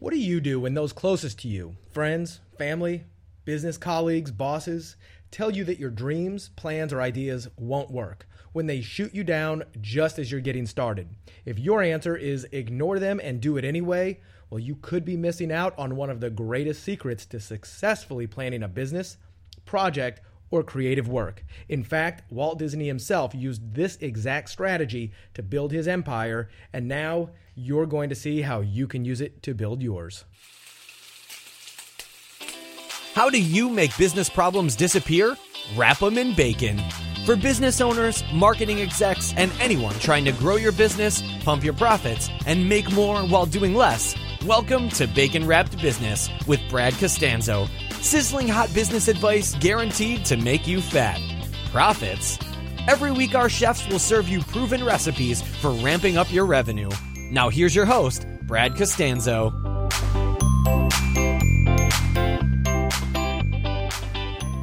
What do you do when those closest to you, friends, family, business colleagues, bosses, tell you that your dreams, plans, or ideas won't work? When they shoot you down just as you're getting started? If your answer is ignore them and do it anyway, well, you could be missing out on one of the greatest secrets to successfully planning a business, project, or creative work. In fact, Walt Disney himself used this exact strategy to build his empire, and now you're going to see how you can use it to build yours. How do you make business problems disappear? Wrap them in bacon. For business owners, marketing execs, and anyone trying to grow your business, pump your profits, and make more while doing less, welcome to Bacon Wrapped Business with Brad Costanzo Sizzling hot business advice guaranteed to make you fat. Profits? Every week, our chefs will serve you proven recipes for ramping up your revenue. Now, here's your host, Brad Costanzo.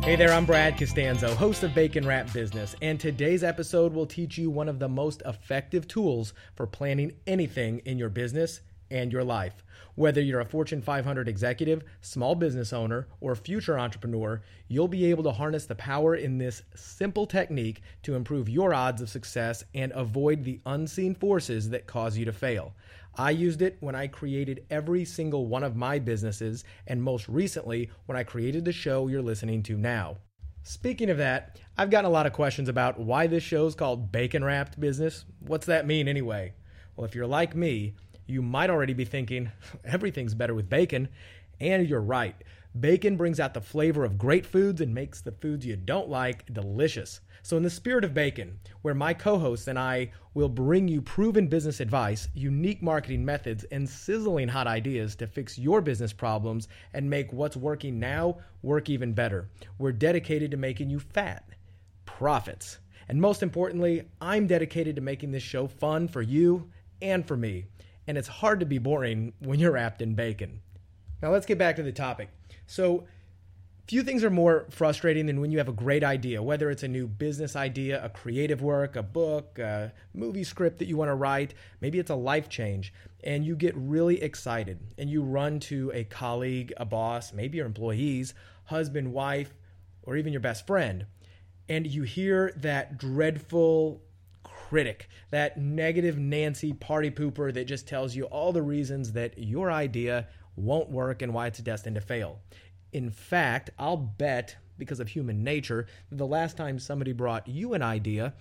Hey there, I'm Brad Costanzo, host of Bacon Wrap Business, and today's episode will teach you one of the most effective tools for planning anything in your business and your life. Whether you're a Fortune 500 executive, small business owner, or future entrepreneur, you'll be able to harness the power in this simple technique to improve your odds of success and avoid the unseen forces that cause you to fail. I used it when I created every single one of my businesses, and most recently when I created the show you're listening to now. Speaking of that, I've gotten a lot of questions about why this show is called Bacon Wrapped Business. What's that mean anyway? Well, if you're like me, you might already be thinking everything's better with bacon. And you're right. Bacon brings out the flavor of great foods and makes the foods you don't like delicious. So, in the spirit of bacon, where my co hosts and I will bring you proven business advice, unique marketing methods, and sizzling hot ideas to fix your business problems and make what's working now work even better, we're dedicated to making you fat. Profits. And most importantly, I'm dedicated to making this show fun for you and for me and it's hard to be boring when you're wrapped in bacon. Now let's get back to the topic. So, few things are more frustrating than when you have a great idea, whether it's a new business idea, a creative work, a book, a movie script that you want to write, maybe it's a life change, and you get really excited and you run to a colleague, a boss, maybe your employees, husband, wife, or even your best friend, and you hear that dreadful critic, that negative Nancy party pooper that just tells you all the reasons that your idea won't work and why it's destined to fail. In fact, I'll bet, because of human nature, the last time somebody brought you an idea,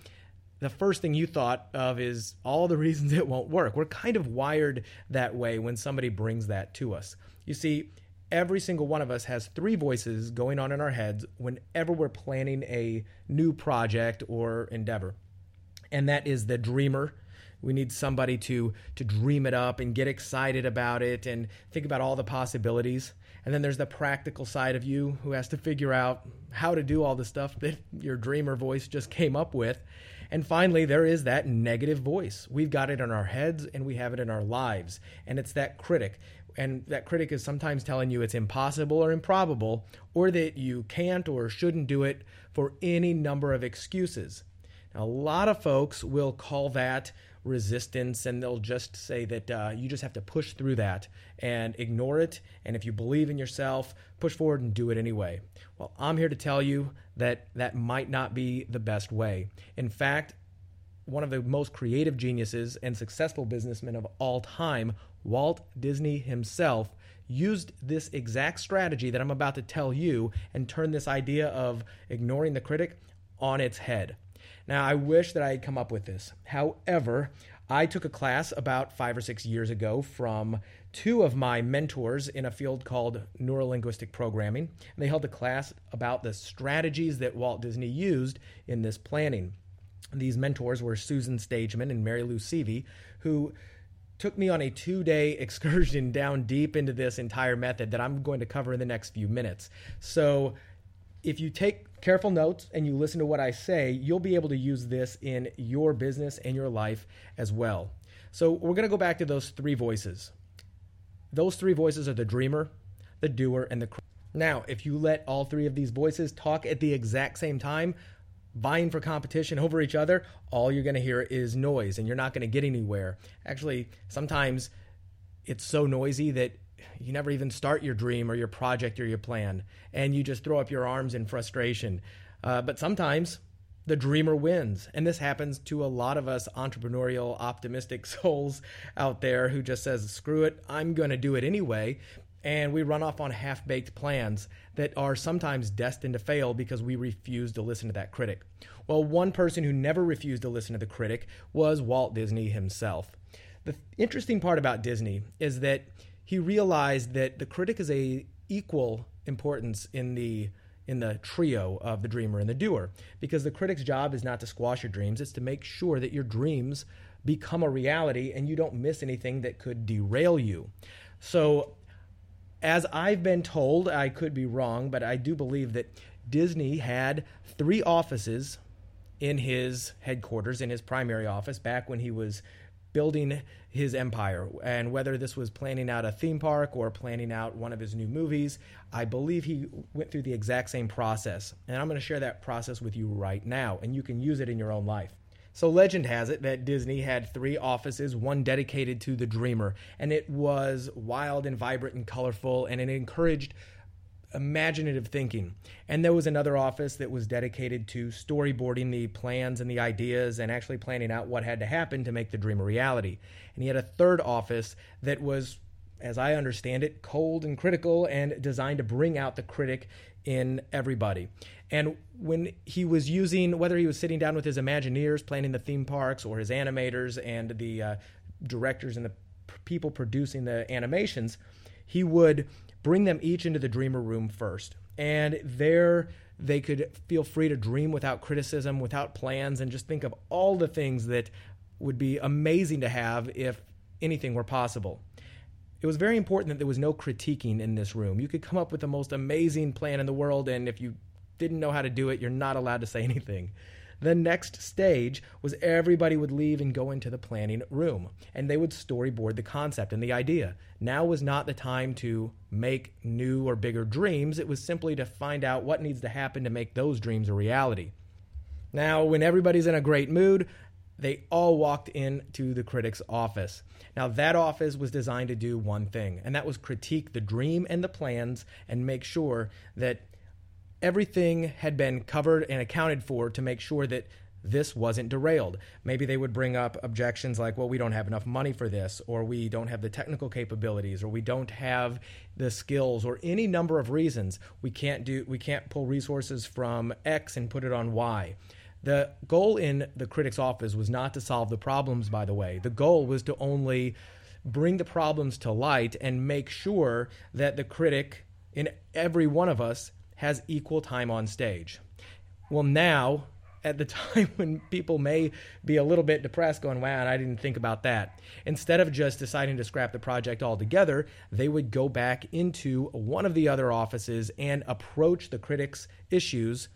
the first thing you thought of is all the reasons it won't work. We're kind of wired that way when somebody brings that to us. You see, every single one of us has three voices going on in our heads whenever we're planning a new project or endeavor and that is the dreamer. We need somebody to to dream it up and get excited about it and think about all the possibilities. And then there's the practical side of you who has to figure out how to do all the stuff that your dreamer voice just came up with. And finally, there is that negative voice. We've got it in our heads and we have it in our lives. And it's that critic. And that critic is sometimes telling you it's impossible or improbable, or that you can't or shouldn't do it for any number of excuses. A lot of folks will call that resistance and they'll just say that uh, you just have to push through that and ignore it. And if you believe in yourself, push forward and do it anyway. Well, I'm here to tell you that that might not be the best way. In fact, one of the most creative geniuses and successful businessmen of all time, Walt Disney himself, used this exact strategy that I'm about to tell you and turned this idea of ignoring the critic on its head. Now, I wish that I had come up with this. However, I took a class about five or six years ago from two of my mentors in a field called neurolinguistic programming. And they held a class about the strategies that Walt Disney used in this planning. These mentors were Susan Stageman and Marilou Seavy, who took me on a two day excursion down deep into this entire method that I'm going to cover in the next few minutes. So, if you take careful notes and you listen to what I say, you'll be able to use this in your business and your life as well. So, we're going to go back to those three voices. Those three voices are the dreamer, the doer, and the now, if you let all three of these voices talk at the exact same time, vying for competition over each other, all you're going to hear is noise and you're not going to get anywhere. Actually, sometimes it's so noisy that you never even start your dream or your project or your plan, and you just throw up your arms in frustration. Uh, but sometimes the dreamer wins. And this happens to a lot of us entrepreneurial, optimistic souls out there who just says, screw it, I'm going to do it anyway. And we run off on half baked plans that are sometimes destined to fail because we refuse to listen to that critic. Well, one person who never refused to listen to the critic was Walt Disney himself. The interesting part about Disney is that he realized that the critic is a equal importance in the in the trio of the dreamer and the doer. Because the critic's job is not to squash your dreams it's to make sure that your dreams become a reality and you don't miss anything that could derail you. So as i've been told i could be wrong but i do believe that disney had three offices in his headquarters in his primary office back when he was building his empire. And whether this was planning out a theme park or planning out one of his new movies, I believe he went through the exact same process. And I'm going to share that process with you right now, and you can use it in your own life. So, legend has it that Disney had three offices, one dedicated to the dreamer, and it was wild and vibrant and colorful, and it encouraged imaginative thinking. And there was another office that was dedicated to storyboarding the plans and the ideas and actually planning out what had to happen to make the dream a reality. And he had a third office that was, as I understand it, cold and critical and designed to bring out the critic in everybody. And when he was using, whether he was sitting down with his Imagineers planning the theme parks or his animators and the uh, directors and the people producing the animations, he would bring them each into the dreamer room first. And there they could feel free to dream without criticism, without plans, and just think of all the things that would be amazing to have if anything were possible. It was very important that there was no critiquing in this room. You could come up with the most amazing plan in the world, and if you didn't know how to do it, you're not allowed to say anything. The next stage was everybody would leave and go into the planning room and they would storyboard the concept and the idea. Now was not the time to make new or bigger dreams, it was simply to find out what needs to happen to make those dreams a reality. Now, when everybody's in a great mood, they all walked into the critic's office. Now, that office was designed to do one thing, and that was critique the dream and the plans and make sure that everything had been covered and accounted for to make sure that this wasn't derailed. Maybe they would bring up objections like, well, we don't have enough money for this, or we don't have the technical capabilities, or we don't have the skills, or any number of reasons. We can't do we can't pull resources from X and put it on Y. The goal in the critic's office was not to solve the problems, by the way. The goal was to only bring the problems to light and make sure that the critic in every one of us has equal time on stage. Well, now, at the time when people may be a little bit depressed, going, wow, I didn't think about that. Instead of just deciding to scrap the project altogether, they would go back into one of the other offices and approach the critics' issues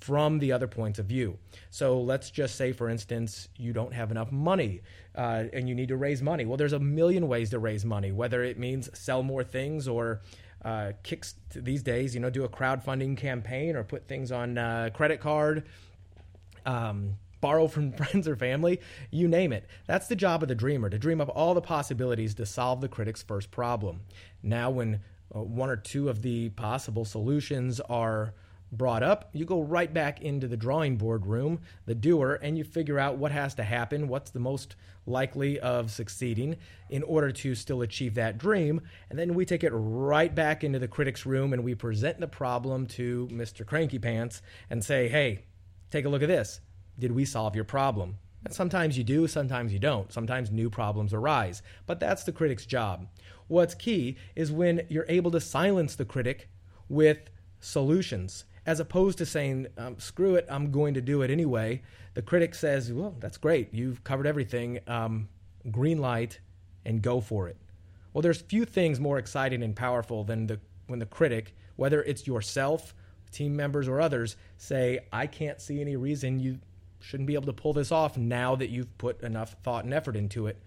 from the other points of view. So let's just say, for instance, you don't have enough money uh, and you need to raise money. Well, there's a million ways to raise money, whether it means sell more things or uh, kicks these days, you know, do a crowdfunding campaign or put things on uh, credit card, um, borrow from friends or family, you name it. That's the job of the dreamer to dream up all the possibilities to solve the critic's first problem. Now, when uh, one or two of the possible solutions are brought up, you go right back into the drawing board room, the doer, and you figure out what has to happen, what's the most likely of succeeding in order to still achieve that dream. And then we take it right back into the critic's room and we present the problem to Mr. Cranky Pants and say, hey, take a look at this. Did we solve your problem? And sometimes you do, sometimes you don't. Sometimes new problems arise. But that's the critic's job. What's key is when you're able to silence the critic with solutions as opposed to saying, um, screw it, I'm going to do it anyway. The critic says, well, that's great. You've covered everything. Um, green light and go for it. Well, there's few things more exciting and powerful than the, when the critic, whether it's yourself, team members, or others, say, I can't see any reason you shouldn't be able to pull this off now that you've put enough thought and effort into it.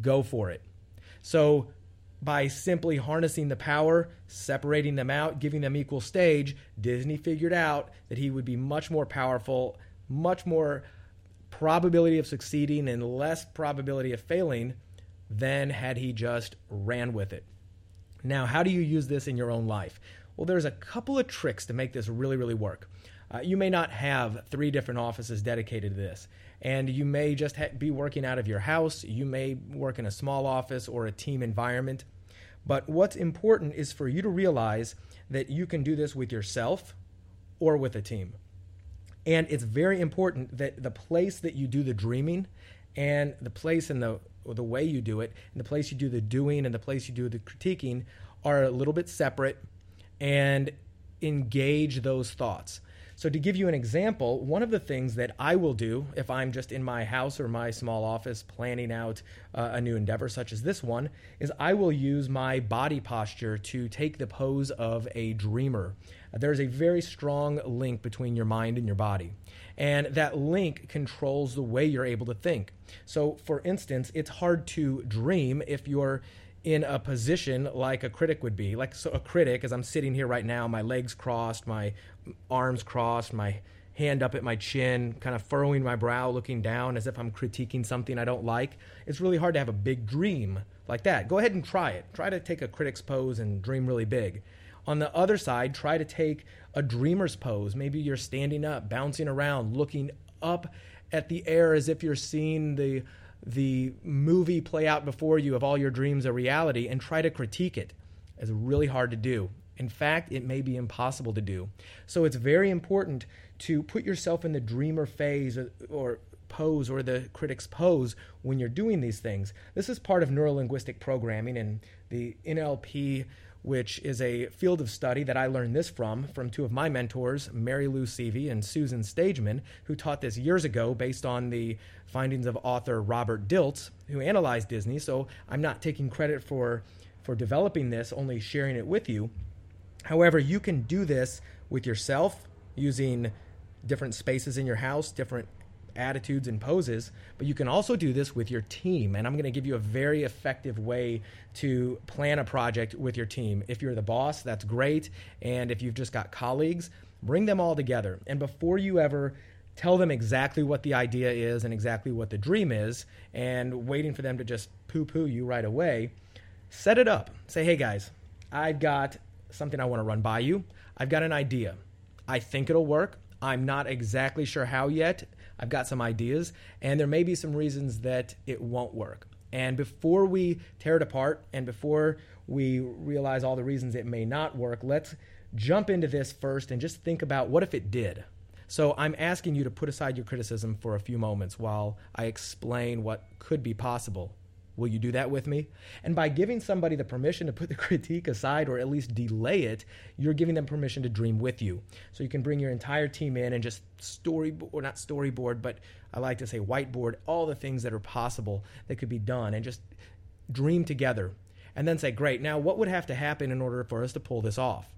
Go for it. So by simply harnessing the power, separating them out, giving them equal stage, Disney figured out that he would be much more powerful, much more probability of succeeding, and less probability of failing than had he just ran with it. Now, how do you use this in your own life? Well, there's a couple of tricks to make this really, really work. Uh, you may not have three different offices dedicated to this, and you may just ha- be working out of your house. You may work in a small office or a team environment. But what's important is for you to realize that you can do this with yourself or with a team. And it's very important that the place that you do the dreaming and the place and the the way you do it and the place you do the doing and the place you do the critiquing are a little bit separate and engage those thoughts. So, to give you an example, one of the things that I will do if I'm just in my house or my small office planning out uh, a new endeavor, such as this one, is I will use my body posture to take the pose of a dreamer. There's a very strong link between your mind and your body. And that link controls the way you're able to think. So, for instance, it's hard to dream if you're in a position like a critic would be. Like so a critic, as I'm sitting here right now, my legs crossed, my arms crossed, my hand up at my chin, kind of furrowing my brow, looking down as if I'm critiquing something I don't like. It's really hard to have a big dream like that. Go ahead and try it. Try to take a critic's pose and dream really big. On the other side, try to take a dreamer's pose. Maybe you're standing up, bouncing around, looking up at the air as if you're seeing the the movie play out before you of all your dreams a reality and try to critique. It's really hard to do. In fact, it may be impossible to do. So it's very important to put yourself in the dreamer phase or, or pose or the critic's pose when you're doing these things. This is part of neurolinguistic programming and the NLP which is a field of study that I learned this from, from two of my mentors, Marilou Seavy and Susan Stageman, who taught this years ago based on the findings of author Robert Dilts, who analyzed Disney. So I'm not taking credit for, for developing this, only sharing it with you. However, you can do this with yourself using different spaces in your house, different attitudes and poses, but you can also do this with your team. And I'm going to give you a very effective way to plan a project with your team. If you're the boss, that's great. And if you've just got colleagues, bring them all together. And before you ever tell them exactly what the idea is and exactly what the dream is, and waiting for them to just poo poo you right away, set it up. Say, hey guys, I've got something I want to run by you. I've got an idea. I think it'll work. I'm not exactly sure how yet. I've got some ideas, and there may be some reasons that it won't work. And before we tear it apart and before we realize all the reasons it may not work, let's jump into this first and just think about what if it did? So I'm asking you to put aside your criticism for a few moments while I explain what could be possible. Will you do that with me? And by giving somebody the permission to put the critique aside or at least delay it, you're giving them permission to dream with you. So you can bring your entire team in and just storyboard, or not storyboard, but I like to say whiteboard all the things that are possible that could be done and just dream together. And then say, great, now what would have to happen in order for us to pull this off?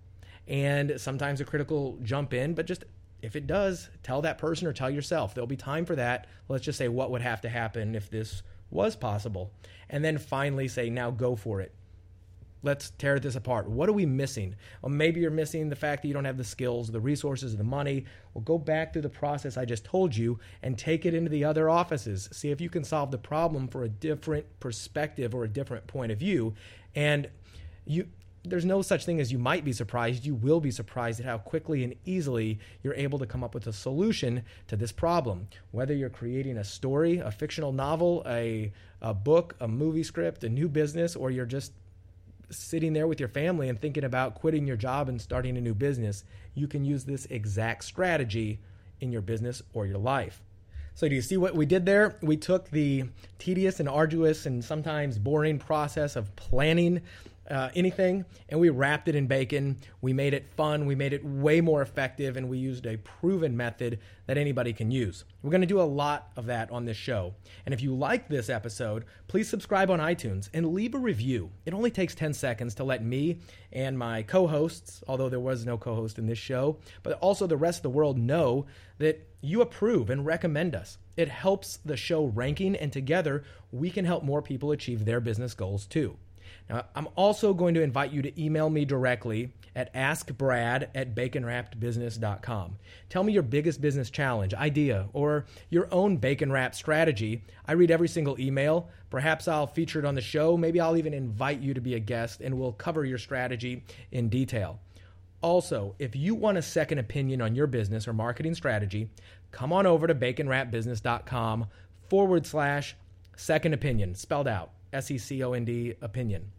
And sometimes a critical jump in, but just if it does, tell that person or tell yourself. There'll be time for that. Let's just say what would have to happen if this was possible. And then finally say, now go for it. Let's tear this apart. What are we missing? Well, maybe you're missing the fact that you don't have the skills, the resources, the money. Well, go back through the process I just told you and take it into the other offices. See if you can solve the problem for a different perspective or a different point of view. And you there's no such thing as you might be surprised. You will be surprised at how quickly and easily you're able to come up with a solution to this problem. Whether you're creating a story, a fictional novel, a, a book, a movie script, a new business, or you're just sitting there with your family and thinking about quitting your job and starting a new business, you can use this exact strategy in your business or your life. So, do you see what we did there? We took the tedious and arduous and sometimes boring process of planning uh, anything, and we wrapped it in bacon. We made it fun. We made it way more effective, and we used a proven method that anybody can use. We're going to do a lot of that on this show. And if you like this episode, please subscribe on iTunes and leave a review. It only takes 10 seconds to let me and my co hosts, although there was no co host in this show, but also the rest of the world know that you approve and recommend us. It helps the show ranking, and together we can help more people achieve their business goals too. Now, I'm also going to invite you to email me directly at askbrad at baconwrappedbusiness.com. Tell me your biggest business challenge, idea, or your own bacon wrap strategy. I read every single email. Perhaps I'll feature it on the show. Maybe I'll even invite you to be a guest and we'll cover your strategy in detail. Also, if you want a second opinion on your business or marketing strategy, come on over to baconwrappedbusiness.com forward slash second opinion, spelled out S E C O N D opinion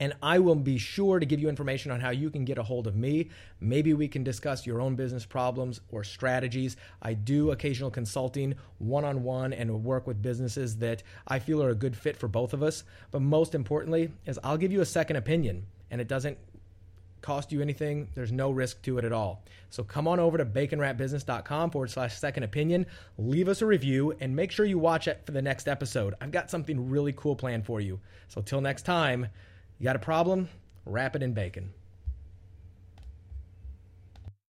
and I will be sure to give you information on how you can get a hold of me. Maybe we can discuss your own business problems or strategies. I do occasional consulting one on one and work with businesses that I feel are a good fit for both of us. But most importantly, is I'll give you a second opinion, and it doesn't cost you anything. There's no risk to it at all. So come on over to baconwrappedbusiness.com forward slash second opinion, leave us a review, and make sure you watch it for the next episode. I've got something really cool planned for you. So till next time, you got a problem? Wrap it in bacon.